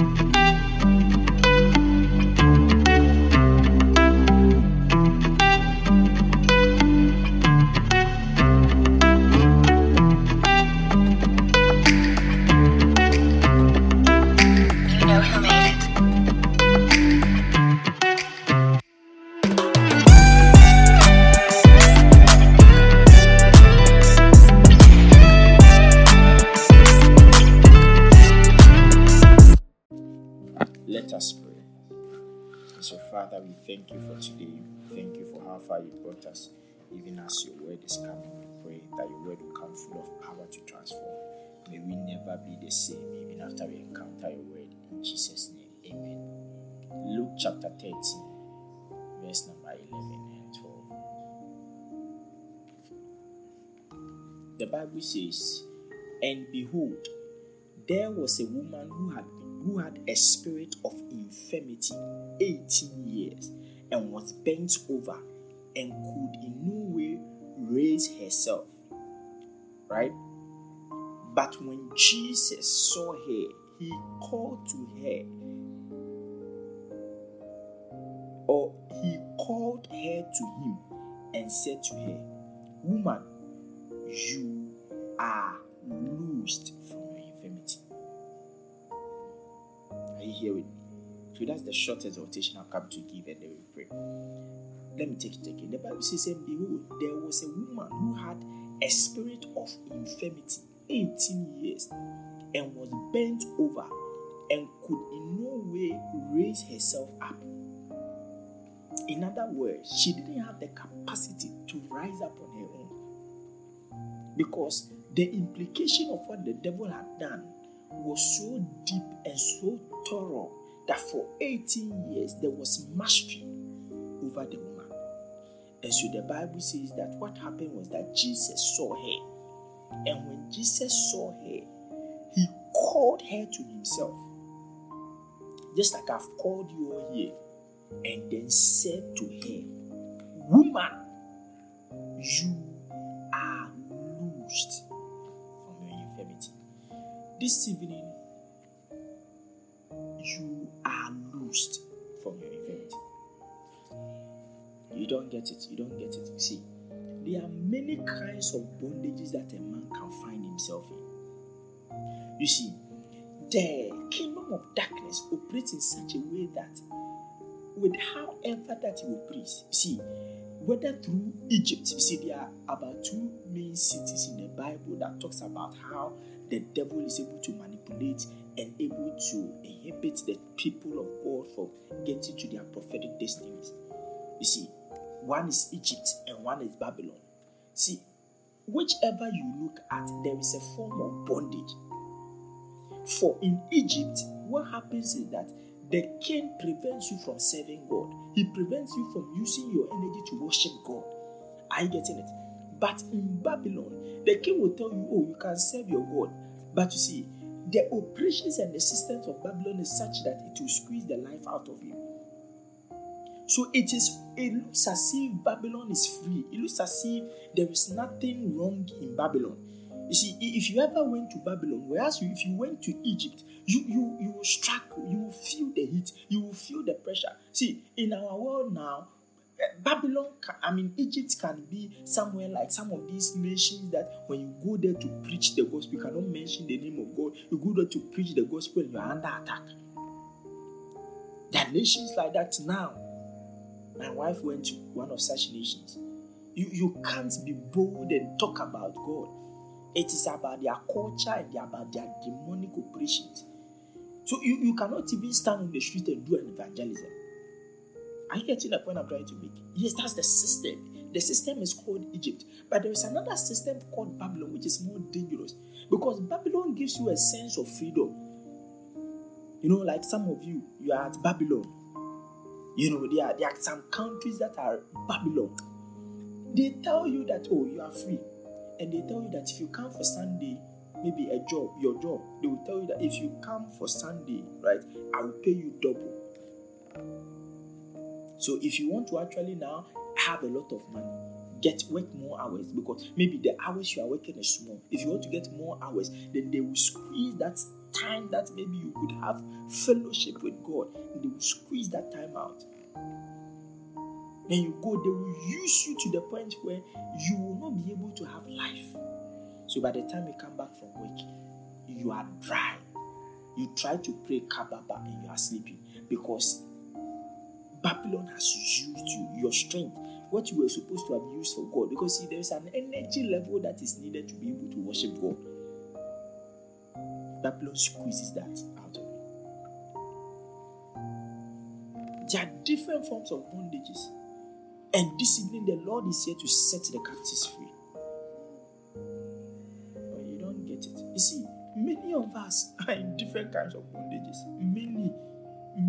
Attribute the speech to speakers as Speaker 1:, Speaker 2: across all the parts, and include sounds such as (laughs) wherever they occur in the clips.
Speaker 1: You
Speaker 2: thank you for today. Thank you for how far you brought us. Even as your word is coming, we pray that your word will come full of power to transform. May we never be the same, even after we encounter your word. In Jesus' name, amen. Luke chapter 13, verse number 11 and 12. The Bible says, And behold, there was a woman who had who had a spirit of infirmity 18 years and was bent over and could in no way raise herself right? But when jesus saw her he called to her or he called her to him and said to her woman you are loosed are you here with me? So that's the short exhortation I've come to give, and then we pray. Let me take it again. The Bible says, And behold, there was a woman who had a spirit of infirmity 18 years and was bent over and could in no way raise herself up. In other words, she didn't have the capacity to rise up on her own because the implication of what the devil had done was so deep and so thorough that for 18 years there was mastery over the woman. And so the Bible says that what happened was that Jesus saw her. And when Jesus saw her, he called her to himself. Just like I've called you all here. And then said to her, Woman, you are loosed. This evening, you are loosed from your infirmity. You don't get it. You don't get it. You see, there are many kinds of bondages that a man can find himself in. You see, the kingdom of darkness operates in such a way that, with however that he you see, whether through Egypt, you see, there are about two main cities in the Bible that talks about how the devil is able to manipulate and able to inhibit the people of God from getting to their prophetic destinies. You see, one is Egypt and one is Babylon. See, whichever you look at, there is a form of bondage. For in Egypt, what happens is that the king prevents you from serving God. He prevents you from using your energy to worship God. Are you getting it? But in Babylon, the king will tell you, oh, you can serve your God. But you see, the operations and the systems of Babylon is such that it will squeeze the life out of you. So it is it looks as if Babylon is free. It looks as if there is nothing wrong in Babylon. You see, if you ever went to Babylon, whereas you, if you went to Egypt, you you you will struggle, you will feel the heat, you will feel the pressure. See, in our world now, Babylon, I mean, Egypt can be somewhere like some of these nations that when you go there to preach the gospel, you cannot mention the name of God. You go there to preach the gospel and you are under attack. There are nations like that now. My wife went to one of such nations. You, you can't be bold and talk about God. It is about their culture and about their demonic operations. So you, you cannot even stand on the street and do an evangelism. Are you getting the point I'm trying to make? Yes, that's the system. The system is called Egypt. But there is another system called Babylon, which is more dangerous. Because Babylon gives you a sense of freedom. You know, like some of you, you are at Babylon. You know, there are, there are some countries that are Babylon. They tell you that, oh, you are free. And they tell you that if you come for Sunday, maybe a job, your job, they will tell you that if you come for Sunday, right, I will pay you double. So if you want to actually now have a lot of money, get work more hours because maybe the hours you are working is small. If you want to get more hours, then they will squeeze that time that maybe you could have fellowship with God, they will squeeze that time out. Then you go, they will use you to the point where you will not be able to have life. So by the time you come back from work, you are dry. You try to pray kababa and you are sleeping because Babylon has used you, your strength, what you were supposed to have used for God. Because see, there's an energy level that is needed to be able to worship God. Babylon squeezes that out of you. There are different forms of bondages. And this evening, the Lord is here to set the captives free. But you don't get it. You see, many of us (laughs) are in different kinds of bondages. Many,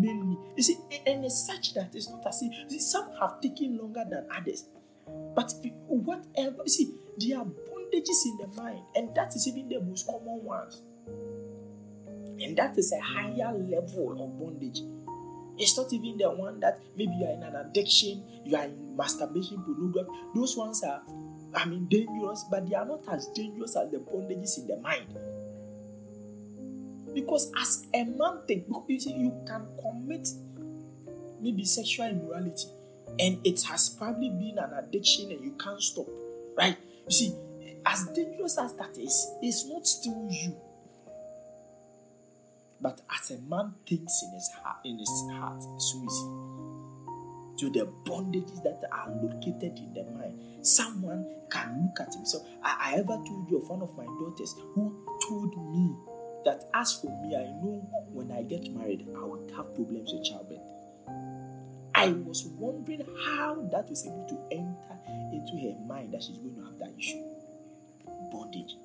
Speaker 2: many. You see, and it's such that it's not as if see, some have taken longer than others. But whatever, you see, there are bondages in the mind, and that is even the most common ones. And that is a higher level of bondage. It's not even the one that maybe you are in an addiction, you are in masturbation, pornography. Those ones are, I mean, dangerous, but they are not as dangerous as the bondages in the mind. Because as a man think, you see, you can commit maybe sexual immorality, and it has probably been an addiction and you can't stop, right? You see, as dangerous as that is, it's not still you. But as a man thinks in his heart, in his heart, so is he. To the bondages that are located in the mind, someone can look at himself. I, I ever told you of one of my daughters who told me that as for me, I know when I get married, I will have problems with childbirth. I was wondering how that was able to enter into her mind that she's going to have that issue. Bondage.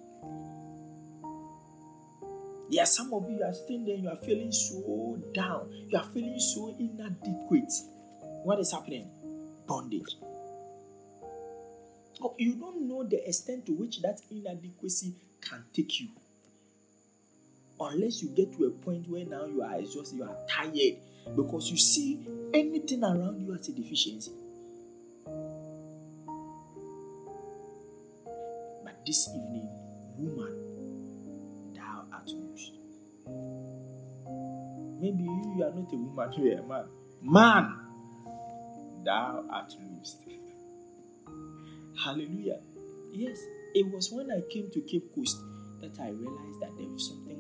Speaker 2: There are some of you, you are sitting there, you are feeling so down, you are feeling so inadequate. What is happening? Bondage. Oh, you don't know the extent to which that inadequacy can take you. Unless you get to a point where now you are exhausted, you are tired, because you see anything around you as a deficiency. But this evening, woman, thou art loosed. Maybe you are not a woman, you are a man. Man, thou art loosed. (laughs) Hallelujah. Yes, it was when I came to Cape Coast that I realized that there was something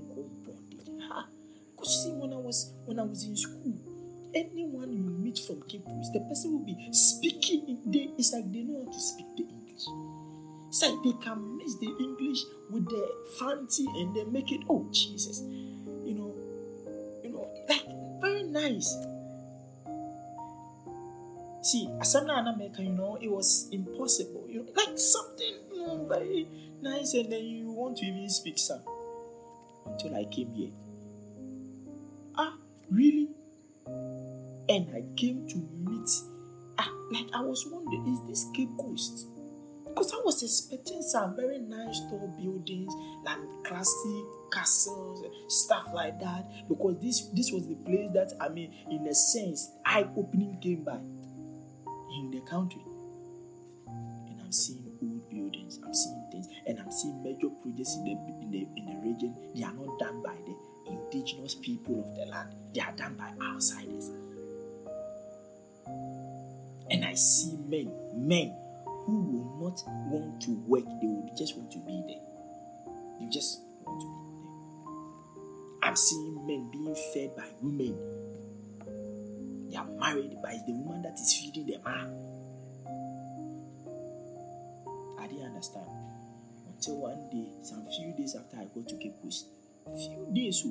Speaker 2: see, when I was when I was in school, anyone you meet from Cape Coast, the person will be speaking. In, they, it's like they know how to speak the English. It's like they can mix the English with the fancy and they make it. Oh Jesus, you know, you know, like very nice. See, Asana and America, you know, it was impossible. You know, like something you know, very nice, and then you want to even speak some. Until I came here. Really? And I came to meet. Ah, like I was wondering, is this Cape Coast? Because I was expecting some very nice tall buildings, like classic castles, stuff like that. Because this this was the place that I mean, in a sense, eye-opening came by in the country. And I'm seeing old buildings, I'm seeing things, and I'm seeing major projects in the in the in the region. They are not done by the indigenous people of the land, they are done by outsiders. And I see men, men who will not want to work, they will just want to be there. They just want to be there. I'm seeing men being fed by women. They are married by the woman that is feeding the man. Ah. I didn't understand until one day, some few days after I got to Cape Coast. Few days,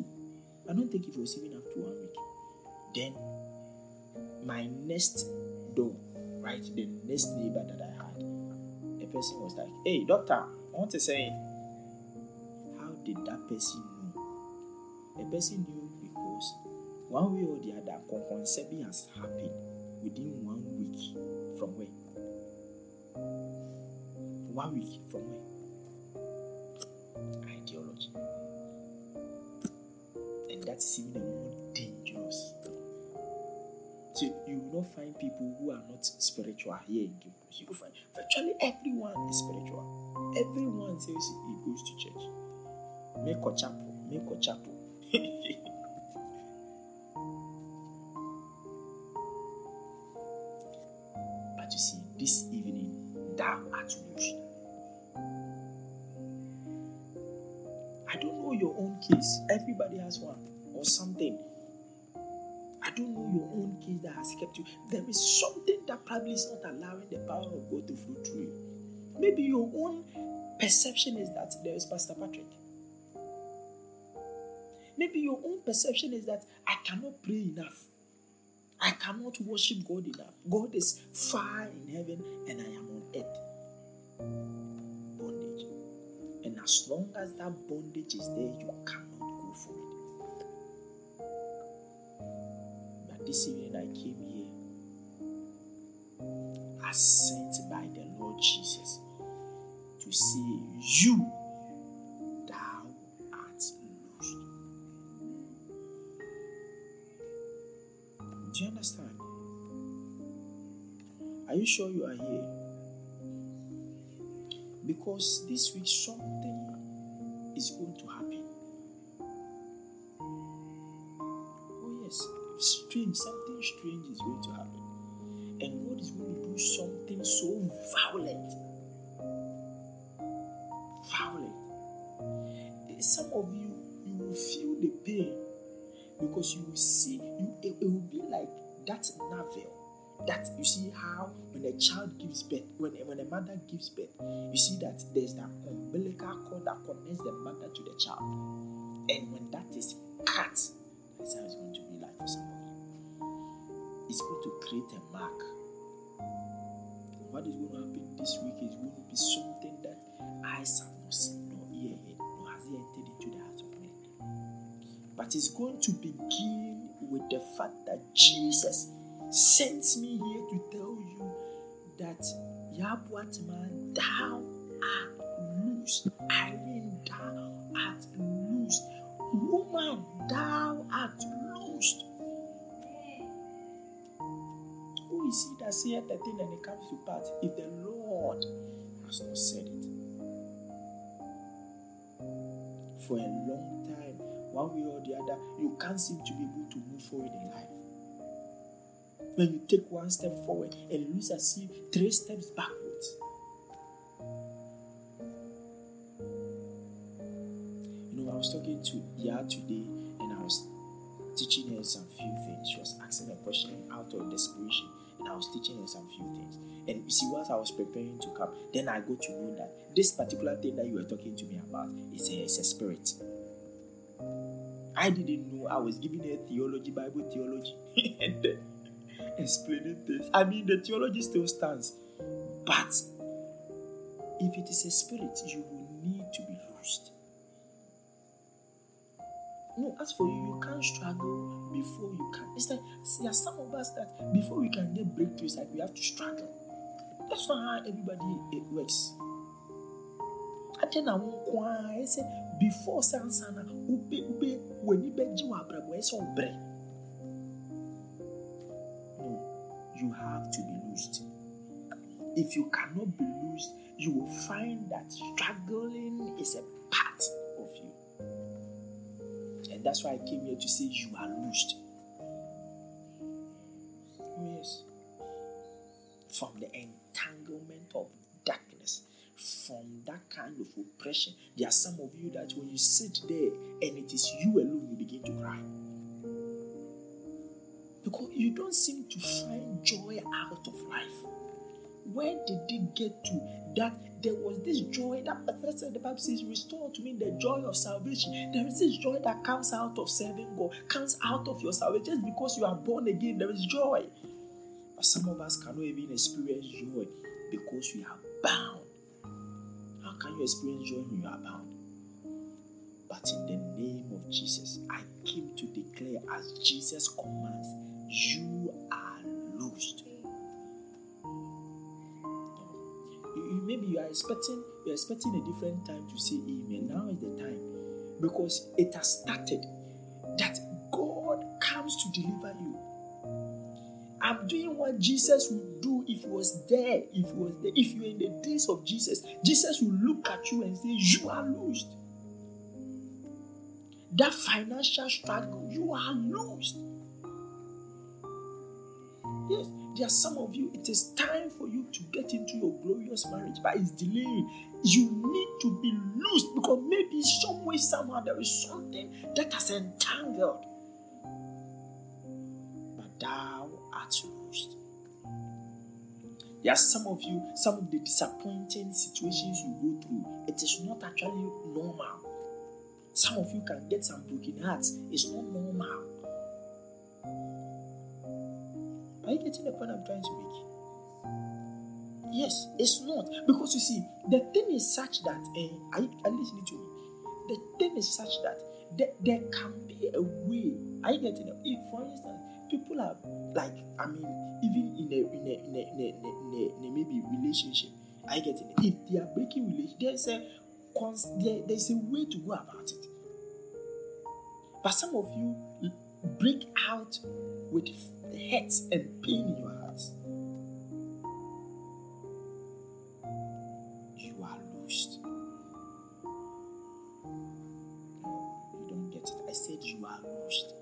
Speaker 2: I don't think it was even to one week. Then my next door, right, the next neighbor that I had, the person was like, "Hey, doctor, I want to say." How did that person know? The person knew because one way or the other, Konkonsebi has happened within one week from where? One week from where? Ideology. And that is even more dangerous. So you will not find people who are not spiritual here in Campus. You will find virtually everyone is spiritual. Everyone says he goes to church. Make a chapel, make a chapel. (laughs) I don't know your own case. Everybody has one or something. I don't know your own case that has kept you. There is something that probably is not allowing the power of God to flow through you. Maybe your own perception is that there is Pastor Patrick. Maybe your own perception is that I cannot pray enough. I cannot worship God enough. God is far in heaven and I am on earth. As long as that bondage is there, you cannot go for it. But this evening I came here as sent by the Lord Jesus to say, You, thou loosed. Do you understand? Are you sure you are here? Because this week something is going to happen. Oh, yes, strange, something strange is going to happen. And God is going to do something so violent. Violent. Some of you, you will feel the pain because you will see, you, it, it will be like that navel that you see how when a child gives birth, when, when a mother gives birth, you see that there's that umbilical cord that connects the mother to the child. And when that is cut, that's how it's going to be like for somebody. It's going to create a mark. What is going to happen this week is going to be something that eyes have not seen, nor ear heard, nor has it entered into the heart of men. But it's going to begin with the fact that Jesus sent me here to tell you that Yabuatman, thou art loose. Irene, thou art loosed. Woman, thou art loosed. Who is he that saith the thing and it comes to pass if the Lord has not said it? For a long time, one way or the other, you can't seem to be able to move forward in life. When you take one step forward and lose as if three steps backwards. You know, I was talking to Ya today and I was teaching her some few things. She was asking a question out of desperation, and I was teaching her some few things. And you see, once I was preparing to come, then I got to know that this particular thing that you were talking to me about is a, a spirit. I didn't know I was giving her theology, Bible theology, (laughs) and then explaining this. I mean, the theology still stands, but if it is a spirit, you will need to be loosed. No, as for you, you can't struggle before you can. It's like there are some of us that before we can get breakthroughs, like we have to struggle. That's not how everybody it works. I tell you, I say before sansana, ube ube when you beg you up, so If you cannot be loosed, you will find that struggling is a part of you. And that's why I came here to say you are loosed. Oh, yes. From the entanglement of darkness, from that kind of oppression. There are some of you that when you sit there and it is you alone, you begin to cry. Because you don't seem to find joy out of life. Where did it get to that there was this joy that the Bible says, Restore to me the joy of salvation. There is this joy that comes out of serving God, comes out of your salvation. Just because you are born again, there is joy. But some of us cannot even experience joy because we are bound. How can you experience joy when you are bound? But in the name of Jesus, I came to declare as Jesus commands, you are loosed. You- maybe you are expecting you are expecting a different time to say amen. Now is the time because it has started that God comes to deliver you. I'm doing what Jesus would do if he was there. If he was there, if you're in the days of Jesus, Jesus will look at you and say, You are lost. that financial struggle, you are lost. Yes, there are some of you, it is time for you to get into your glorious marriage, but it's delaying. You need to be loose because maybe some way, somehow, there is something that has entangled. But thou art loosed. There are some of you, some of the disappointing situations you go through, it is not actually normal. Some of you can get some broken hearts. It's not normal. Are you getting the point I'm trying to make? Yes, it's not. Because you see, the thing is such that, eh, are, you, are listening to me? The thing is such that there, there can be a way. Are you getting it? If, for instance, people are like, I mean, even in a, in a, in a, in a, in a, in a maybe relationship, you getting it? If they are breaking relationship, there's a, there, there's a way to go about it. But some of you break out with hurt and pain in your heart. You are lost. You don't get it. I said you are lost.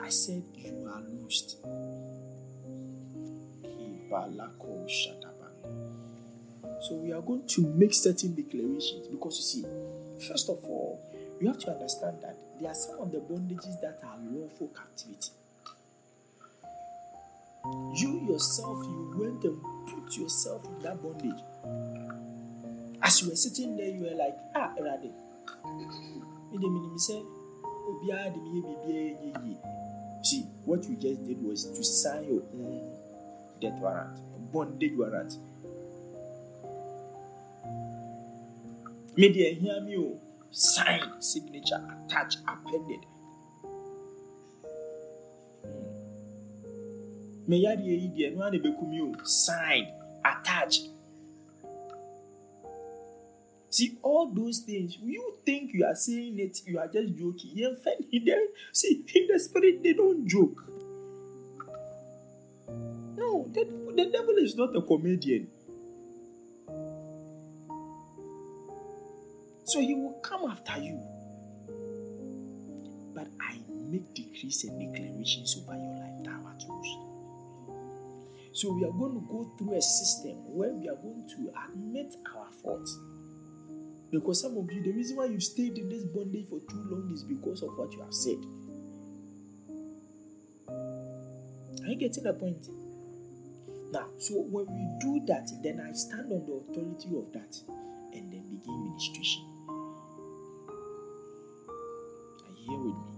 Speaker 2: I said you are lost. So we are going to make certain declarations because you see, first of all, you have to understand that there are some of the bondages that are lawful captivity. You yourself, you went and put yourself in that bondage. As you were sitting there, you were like, ah, Erade. See, what you just did was to sign your own death warrant, bondage warrant. Media, hear me. Sign, signature, attach, appended. Hmm. Me ya deɛ yi deɛ no a na sign, attach. See all those things. You think you are saying it, you are just joking. You there. See, in the spirit, they don't joke. No, the, the devil is not a comedian. So he will come after you. But I make decrees and declarations over your life, thou art So we are going to go through a system where we are going to admit our faults. Because some of you, the reason why you stayed in this bondage for too long is because of what you have said. Are you getting the point? Now, so when we do that, then I stand on the authority of that and then begin ministration with me.